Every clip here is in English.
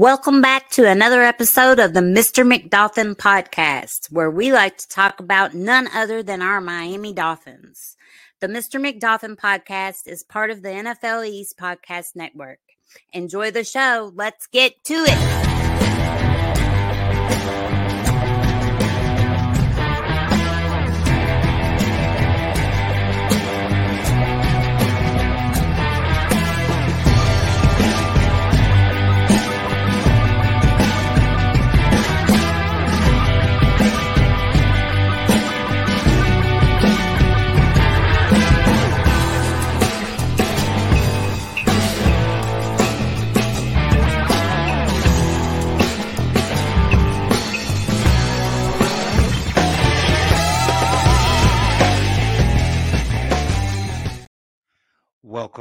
Welcome back to another episode of the Mr. McDolphin podcast, where we like to talk about none other than our Miami Dolphins. The Mr. McDolphin podcast is part of the NFL East podcast network. Enjoy the show. Let's get to it.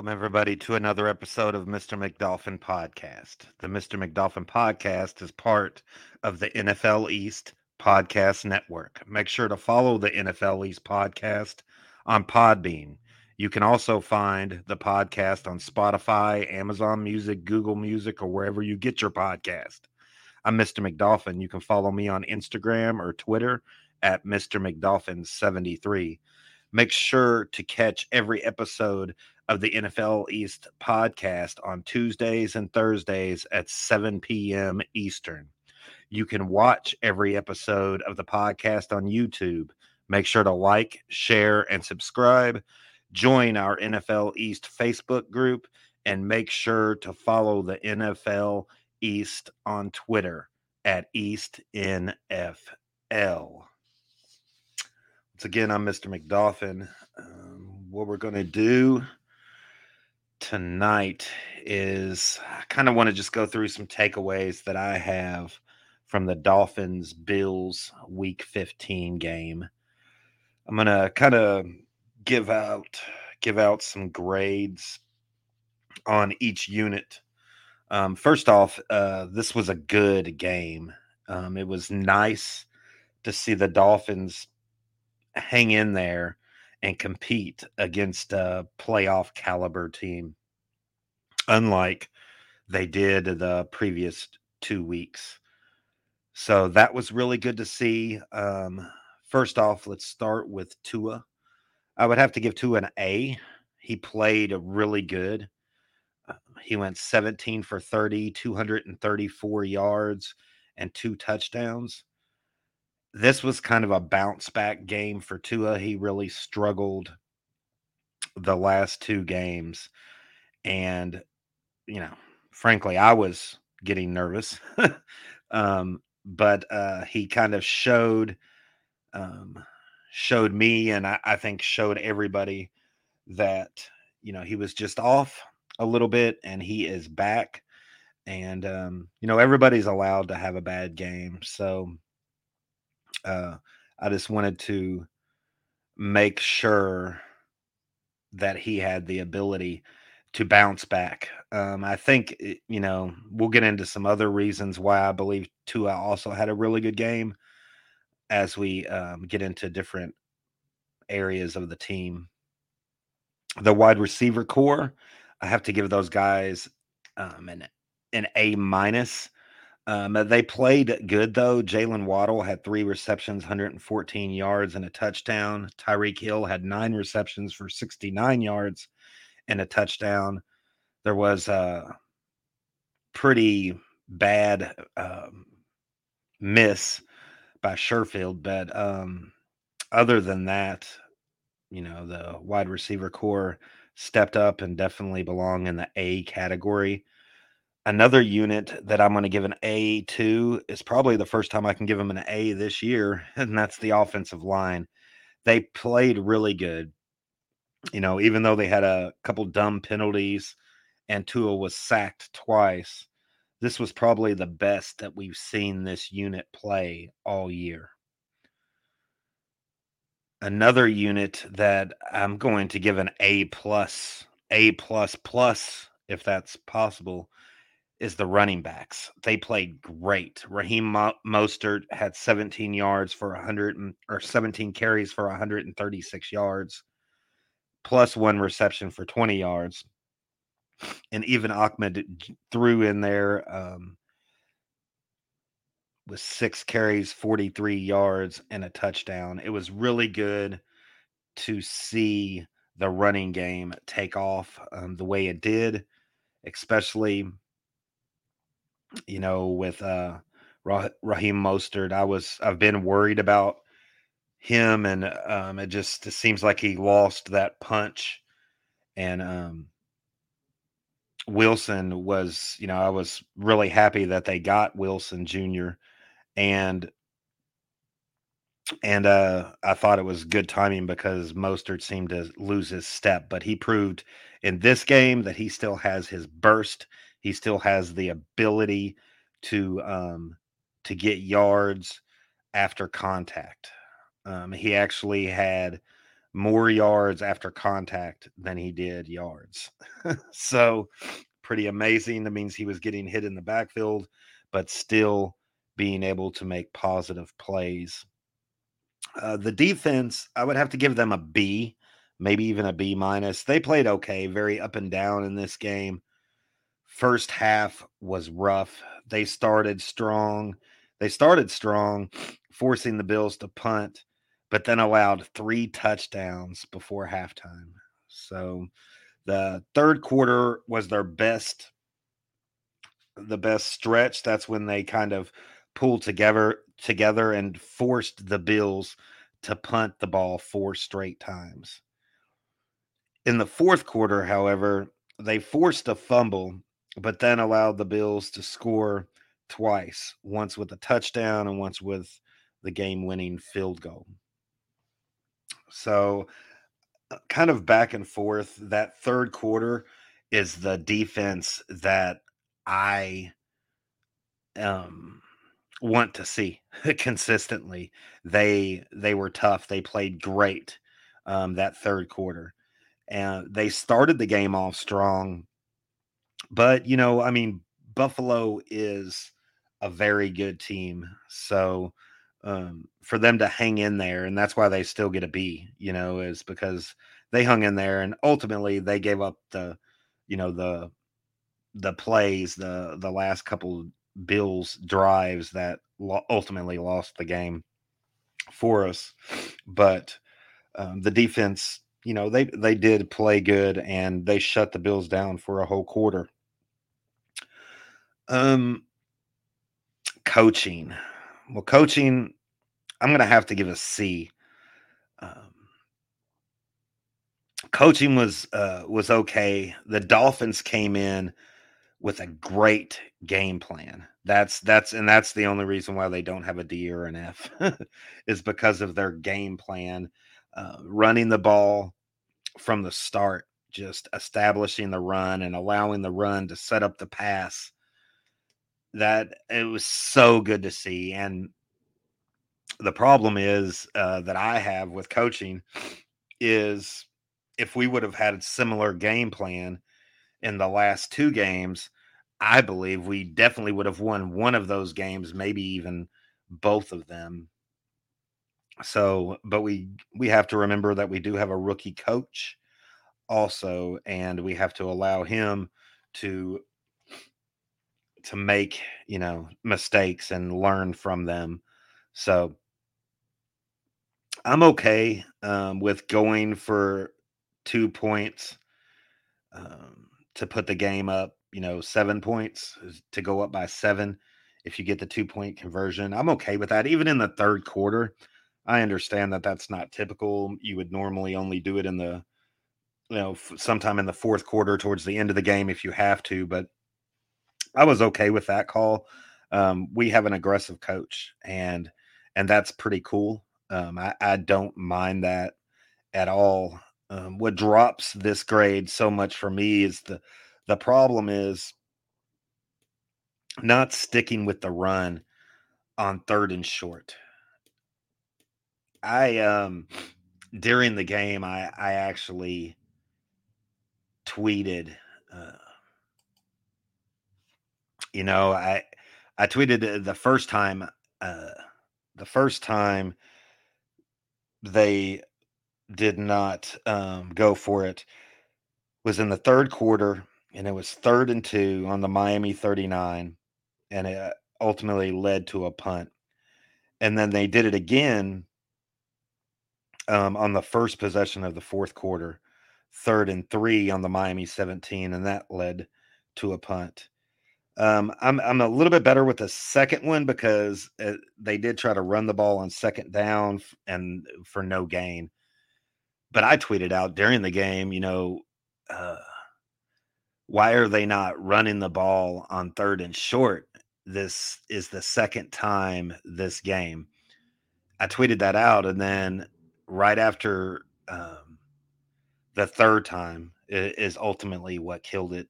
Welcome, everybody, to another episode of Mr. McDolphin Podcast. The Mr. McDolphin Podcast is part of the NFL East Podcast Network. Make sure to follow the NFL East Podcast on Podbean. You can also find the podcast on Spotify, Amazon Music, Google Music, or wherever you get your podcast. I'm Mr. McDolphin. You can follow me on Instagram or Twitter at Mr. McDolphin73. Make sure to catch every episode of the NFL East podcast on Tuesdays and Thursdays at 7 p.m. Eastern. You can watch every episode of the podcast on YouTube. Make sure to like, share, and subscribe. Join our NFL East Facebook group and make sure to follow the NFL East on Twitter at EastNFL. Once again, I'm Mr. McDolphin. Um, what we're going to do tonight is I kind of want to just go through some takeaways that I have from the Dolphins Bills week 15 game. I'm going to kind of give out give out some grades on each unit. Um, first off, uh, this was a good game. Um, it was nice to see the Dolphins hang in there and compete against a playoff caliber team, unlike they did the previous two weeks. So that was really good to see. Um, first off, let's start with Tua. I would have to give Tua an A. He played really good. Uh, he went 17 for 30, 234 yards, and two touchdowns this was kind of a bounce back game for Tua. He really struggled the last two games. And, you know, frankly, I was getting nervous. um, but uh, he kind of showed um, showed me and I, I think showed everybody that, you know, he was just off a little bit and he is back. And um, you know, everybody's allowed to have a bad game. So uh, I just wanted to make sure that he had the ability to bounce back. Um, I think, eh, you know, we'll get into some other reasons why I believe Tua also had a really good game as we um, get into different areas of the team. The wide receiver corps, I have to give those guys um, an an A minus. Um, uh, they played good though. Jaylen Waddle had three receptions, 114 yards, and a touchdown. Tyreek Hill had nine receptions for 69 yards and a touchdown. There was a pretty bad um, miss by Sherfield, but um, other than that, you know, the wide receiver corps stepped up and definitely belong in the A category. Another unit that I'm going to give an A to is probably the first time I can give them an A this year, and that's the offensive line. They played really good. You know, even though they had a couple dumb penalties and Tua was sacked twice, this was probably the best that we've seen this unit play all year. Another unit that I'm going to give an A plus, A plus plus, if that's possible, is the running backs. They played great. Raheem Mostert had 17 yards for 100 or 17 carries for 136 yards, plus one reception for 20 yards. And even Ahmed threw in there um, with six carries, 43 yards, and a touchdown. It was really good to see the running game take off um, the way it did, especially, you know, with uh, Raheem Mostert. I was, I've been worried about him, and um, it just it seems like he lost that punch. And um, Wilson was, you know, I was really happy that they got Wilson Jr. and and uh, I thought it was good timing because Mostert seemed to lose his step, but he proved in this game that he still has his burst. He still has the ability to um, to get yards after contact. Um, he actually had more yards after contact than he did yards. so pretty amazing. That means he was getting hit in the backfield, but still being able to make positive plays. Uh, the defense, I would have to give them a B, maybe even a B minus. They played okay, very up and down in this game. First half was rough. They started strong. They started strong, forcing the Bills to punt but then allowed three touchdowns before halftime. So the third quarter was their best the best stretch. That's when they kind of pulled together together and forced the Bills to punt the ball four straight times. In the fourth quarter, however, they forced a fumble, but then allowed the Bills to score twice, once with a touchdown and once with the game winning field goal. So, uh, kind of back and forth. That third quarter is the defense that I um want to see consistently. They they were tough. They played great um, that third quarter, and they started the game off strong. But you know, I mean, Buffalo is a very good team, so um, for them to hang in there, and that's why they still get a B. You know, is because they hung in there, and ultimately they gave up the, you know, the the plays, the the last couple Bills drives that lo- ultimately lost the game for us. But um, the defense, you know, they they did play good, and they shut the Bills down for a whole quarter. Um, coaching. Well, coaching, I'm going to have to give a C. Um, coaching was uh, was okay. The Dolphins came in with a great game plan. That's that's and that's the only reason why they don't have a D or an F is because of their game plan, uh, running the ball from the start, just establishing the run and allowing the run to set up the pass. That it was so good to see, and the problem is uh, that I have with coaching is if we would have had a similar game plan in the last two games, I believe we definitely would have won one of those games, maybe even both of them. So, but we we have to remember that we do have a rookie coach also and we have to allow him to to make, you know, mistakes and learn from them. So, I'm okay um, with going for two points um, to put the game up. You know, seven points to go up by seven. If you get the two point conversion, I'm okay with that. Even in the third quarter, I understand that that's not typical. You would normally only do it in the, you know, sometime in the fourth quarter towards the end of the game if you have to. But I was okay with that call. Um, we have an aggressive coach, and and that's pretty cool. Um, I, I don't mind that at all. Um, what drops this grade so much for me is the the problem is not sticking with the run on third and short. I um during the game I I actually tweeted uh, you know I I tweeted the first time uh the first time they did not um, go for it was in the third quarter, and it was third and two on the Miami 39. And it, ultimately led to a punt. And then they did it again um, on the first possession of the fourth quarter, third and three on the Miami 17, and that led to a punt. Um, I'm I'm a little bit better with the second one because uh, they did try to run the ball on second down and for no gain. But I tweeted out during the game, you know, uh, why are they not running the ball on third and short? This is the second time this game. I tweeted that out, and then right after um, the third time is ultimately what killed it.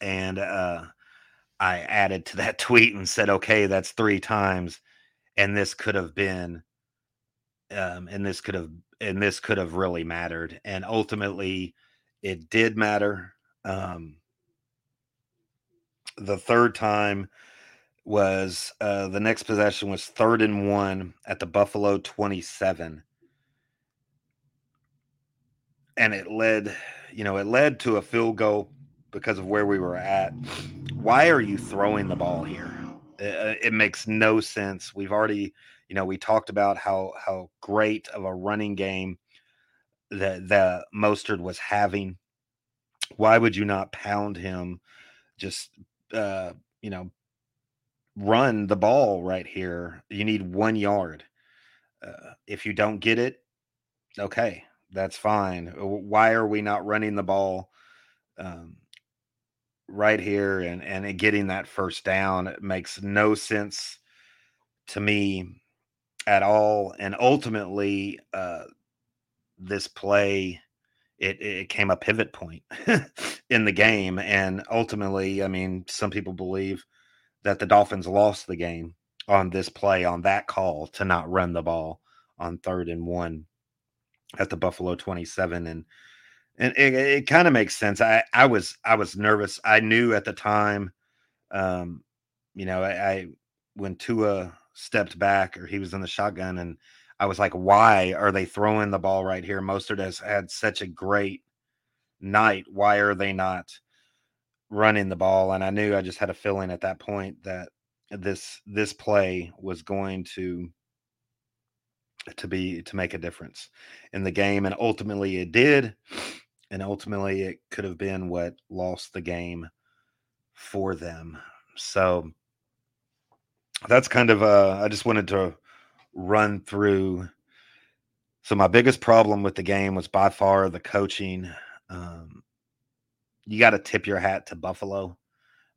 And uh, I added to that tweet and said, okay, that's three times. And this could have been, um, and this could have, and this could have really mattered. And ultimately, it did matter. Um, the third time was uh, the next possession was third and one at the Buffalo 27. And it led, you know, it led to a field goal because of where we were at. Why are you throwing the ball here? It, it makes no sense. We've already, you know, we talked about how how great of a running game that the Mostert was having. Why would you not pound him? Just uh, you know, run the ball right here. You need one yard. Uh, if you don't get it, okay, that's fine. Why are we not running the ball? Um, right here and and getting that first down it makes no sense to me at all and ultimately uh this play it it came a pivot point in the game and ultimately i mean some people believe that the dolphins lost the game on this play on that call to not run the ball on third and one at the buffalo 27 and and it, it kind of makes sense. I I was I was nervous. I knew at the time, um, you know, I, I when Tua stepped back or he was in the shotgun, and I was like, why are they throwing the ball right here? Mostert has had such a great night. Why are they not running the ball? And I knew I just had a feeling at that point that this this play was going to to be to make a difference in the game and ultimately it did and ultimately it could have been what lost the game for them. So that's kind of uh I just wanted to run through so my biggest problem with the game was by far the coaching. Um, you got to tip your hat to Buffalo.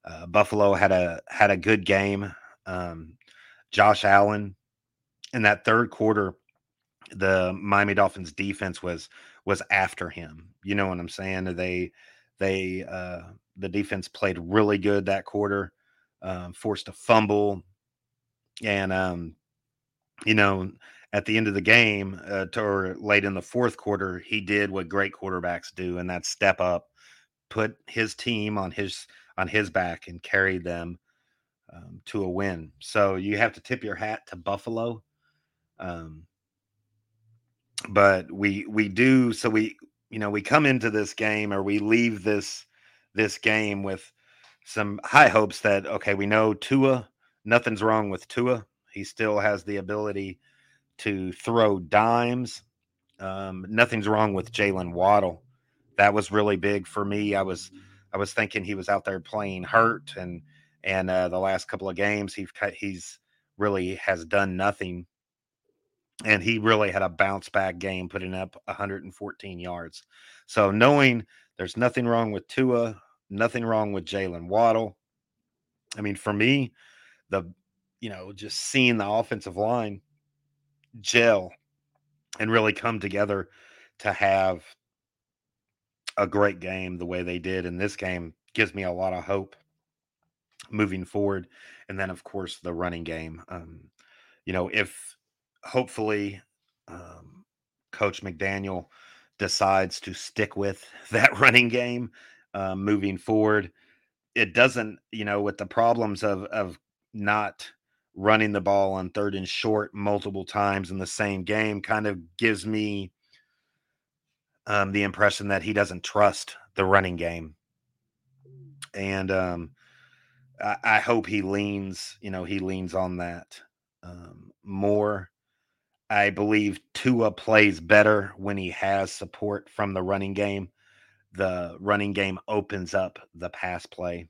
Uh, Buffalo had a had a good game. Um, Josh Allen in that third quarter, the Miami Dolphins defense was was after him. You know what I'm saying? They they uh the defense played really good that quarter, um, forced a fumble, and um, you know at the end of the game uh, to, or late in the fourth quarter, he did what great quarterbacks do, and that step up, put his team on his on his back, and carried them um, to a win. So you have to tip your hat to Buffalo. Um, but we we do so we you know we come into this game or we leave this this game with some high hopes that okay we know Tua nothing's wrong with Tua. He still has the ability to throw dimes. Um, nothing's wrong with Jaylen Waddle. That was really big for me. I was I was thinking he was out there playing hurt and and uh, the last couple of games he's he's really has done nothing and he really had a bounce back game, putting up 114 yards. So knowing there's nothing wrong with Tua, nothing wrong with Jaylen Waddle. I mean, for me, the you know just seeing the offensive line gel and really come together to have a great game the way they did in this game gives me a lot of hope moving forward. And then, of course, the running game. Um, you know, if hopefully um, Coach McDaniel decides to stick with that running game uh, moving forward. It doesn't, you know, with the problems of of not running the ball on third and short multiple times in the same game, kind of gives me um, the impression that he doesn't trust the running game. And um, I, I hope he leans, you know, he leans on that um, more. I believe Tua plays better when he has support from the running game. The running game opens up the pass play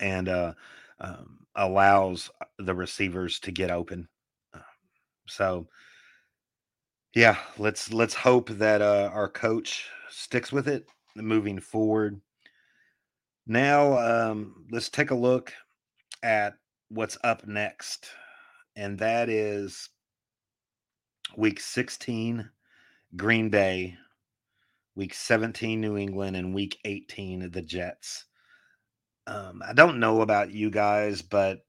and uh, um, allows the receivers to get open. Uh, so, yeah, let's let's hope that uh, our coach sticks with it moving forward. Now, um, let's take a look at what's up next, and that is week 16, Green Bay, week 17, New England, and week 18, the Jets. Um, I don't know about you guys, but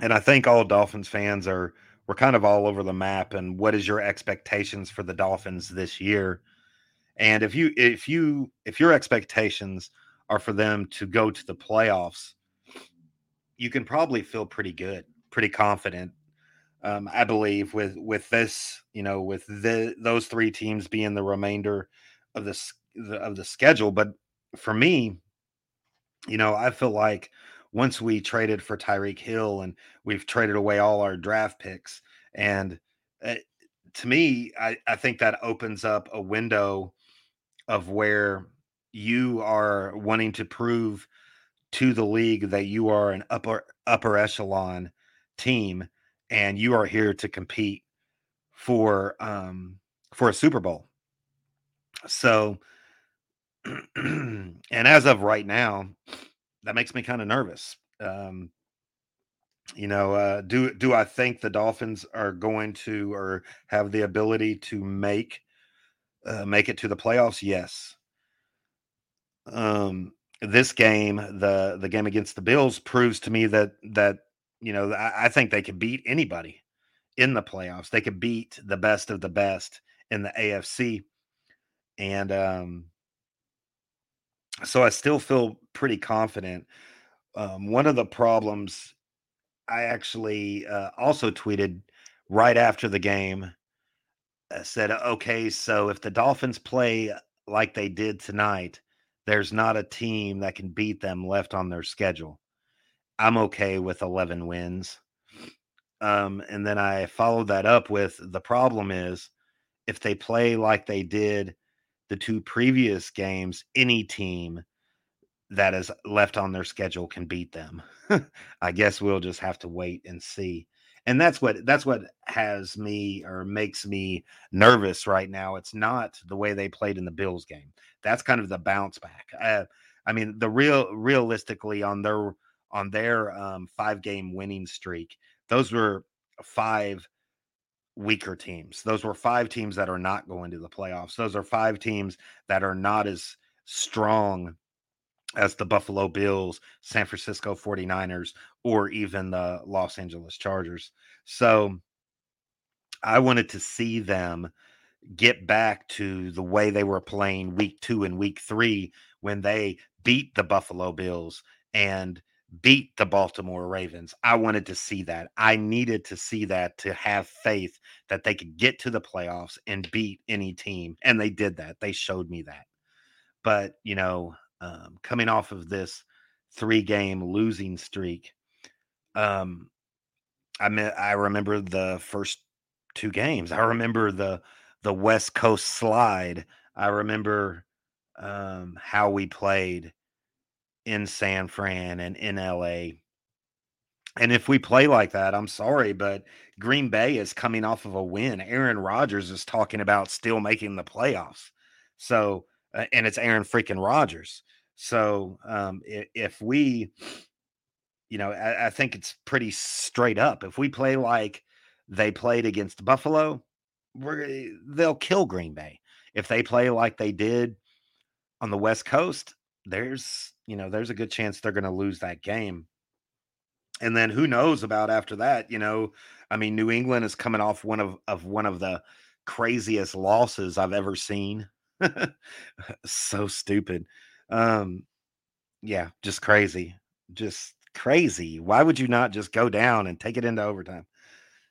and I think all Dolphins fans are we're kind of all over the map. And what is your expectations for the Dolphins this year? And if you if you if your expectations are for them to go to the playoffs, you can probably feel pretty good, pretty confident. Um, I believe with with this, you know, with the those three teams being the remainder of the of the schedule. But for me, you know, I feel like once we traded for Tyreek Hill and we've traded away all our draft picks, and uh, to me, I, I think that opens up a window of where you are wanting to prove to the league that you are an upper upper echelon team and you are here to compete for um for a Super Bowl. So and as of right now, that makes me kind of nervous. Um, you know, uh, do do I think the Dolphins are going to or have the ability to make uh, make it to the playoffs? Yes. Um, this game, the the game against the Bills, proves to me that that you know I, I think they could beat anybody in the playoffs. They could beat the best of the best in the AFC, and um, so I still feel pretty confident. Um, one of the problems I actually uh, also tweeted right after the game uh, said, okay, so if the Dolphins play like they did tonight, there's not a team that can beat them left on their schedule. I'm okay with 11 wins. Um, and then I followed that up with the problem is if they play like they did the two previous games, any team that is left on their schedule can beat them. I guess we'll just have to wait and see. And that's what that's what has me or makes me nervous right now. It's not the way they played in the Bills game. That's kind of the bounce back. Uh, I mean, the real realistically on their on their um, five game winning streak, those were five weaker teams. Those were five teams that are not going to the playoffs. Those are five teams that are not as strong as the Buffalo Bills, San Francisco 49ers, or even the Los Angeles Chargers. So I wanted to see them get back to the way they were playing week two and week three when they beat the Buffalo Bills and beat the Baltimore Ravens. I wanted to see that. I needed to see that to have faith that they could get to the playoffs and beat any team. And they did that. They showed me that. But, you know, um, coming off of this three game losing streak, um, I mean, I remember the first two games. I remember the the West Coast slide. I remember um, how we played in San Fran and in LA. And if we play like that, I'm sorry, but Green Bay is coming off of a win. Aaron Rodgers is talking about still making the playoffs. So, uh, and it's Aaron freaking Rodgers. So, um, if, we, you know, I, I think it's pretty straight up. If we play like they played against Buffalo, they'll kill Green Bay. If they play like they did on the West Coast, there's you know there's a good chance they're going to lose that game. And then who knows about after that you know? I mean new england is coming off one of of one of the craziest losses i've ever seen. So stupid. Um yeah just crazy just crazy. Why would you not just go down and take it into overtime?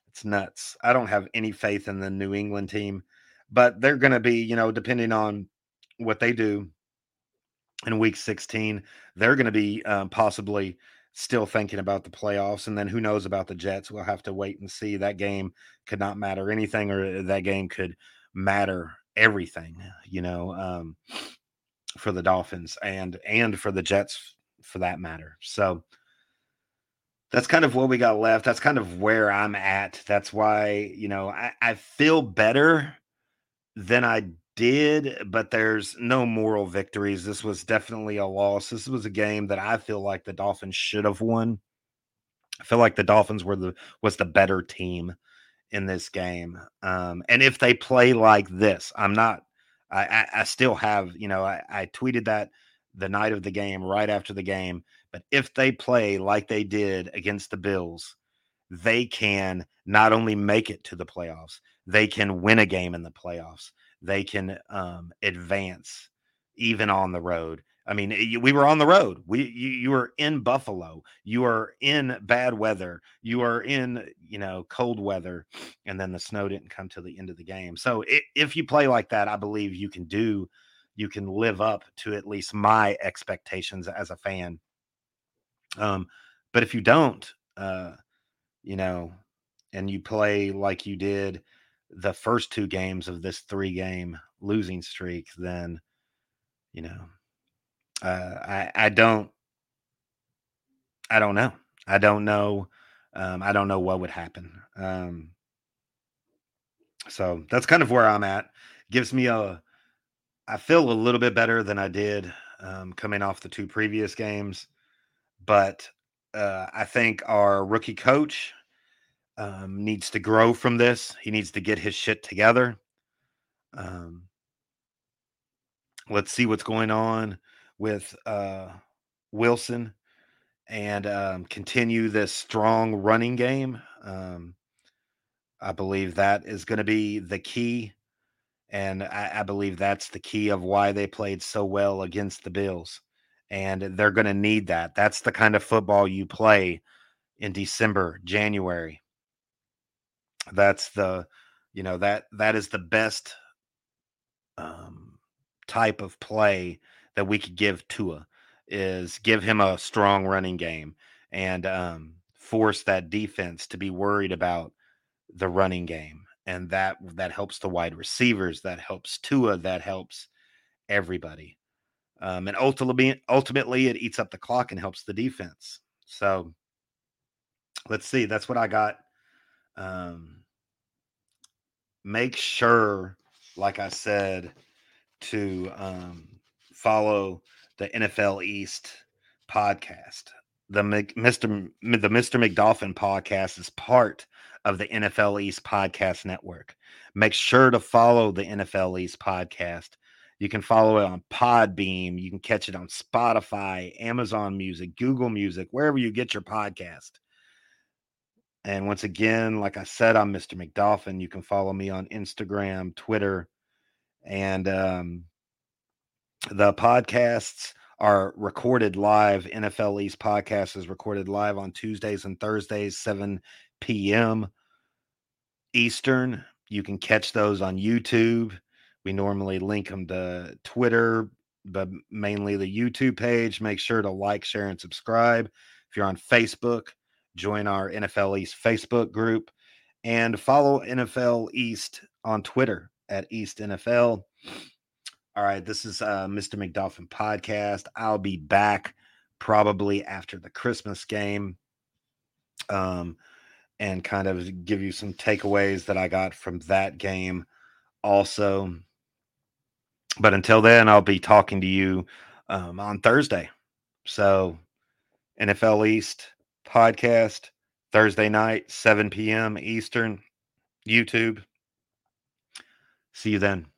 It's nuts. I don't have any faith in the new england team but they're going to be you know depending on what they do in week 16. They're going to be um, possibly still thinking about the playoffs. And then who knows about the Jets? We'll have to wait and see. That game could not matter anything, or that game could matter everything, you know, um, for the Dolphins and and for the Jets for that matter. So that's kind of what we got left. That's kind of where I'm at. That's why, you know, I, I feel better than I did, but there's no moral victories. This was definitely a loss. This was a game that I feel like the Dolphins should have won. I feel like the Dolphins were the was the better team in this game. Um, and if they play like this, I'm not. I, I, I still have, you know, I, I tweeted that the night of the game, right after the game. But if they play like they did against the Bills, they can not only make it to the playoffs, they can win a game in the playoffs. They can um, advance even on the road. I mean, we were on the road. We you, you were in Buffalo. You are in bad weather. You are in you know cold weather, and then the snow didn't come to the end of the game. So it, if you play like that, I believe you can do you can live up to at least my expectations as a fan. Um, but if you don't, uh, you know, and you play like you did the first two games of this three game losing streak, then you know, uh, I I don't I don't know. I don't know. Um, I don't know what would happen. Um, so that's kind of where I'm at. Gives me a I feel a little bit better than I did um, coming off the two previous games, but uh, I think our rookie coach um, needs to grow from this. He needs to get his shit together. Um, let's see what's going on with uh, Wilson and um, continue this strong running game. Um, I believe that is going to be the key and I, I believe that's the key of why they played so well against the Bills. And they're going to need that. That's the kind of football you play in December, January. That's the, you know, that that is the best um, type of play that we could give Tua is give him a strong running game and um, force that defense to be worried about the running game and that that helps the wide receivers, that helps Tua, that helps everybody. Um, and ultimately, ultimately, it eats up the clock and helps the defense. So let's see. That's what I got. Um, make sure, like I said, to um, follow the NFL East podcast. The Mr. The Mr. McDolphin podcast is part of the NFL East Podcast Network. Make sure to follow the NFL East Podcast. You can follow it on Podbean. You can catch it on Spotify, Amazon Music, Google Music, wherever you get your podcast. And once again, like I said, I'm Mr. McDolphin. You can follow me on Instagram, Twitter, and um, the podcasts are recorded live. NFL East podcast is recorded live on Tuesdays and Thursdays, 7 p.m. Eastern. You can catch those on YouTube. We normally link them to Twitter, but mainly the YouTube page. Make sure to like, share, and subscribe. If you're on Facebook, join our NFL East Facebook group and follow NFL East on Twitter at East NFL. All right, this is uh, Mr. McDolphin podcast. I'll be back probably after the Christmas game. Um, and kind of give you some takeaways that I got from that game also. But until then, I'll be talking to you um, on Thursday. So, NFL East podcast, Thursday night, 7 p.m. Eastern, YouTube. See you then.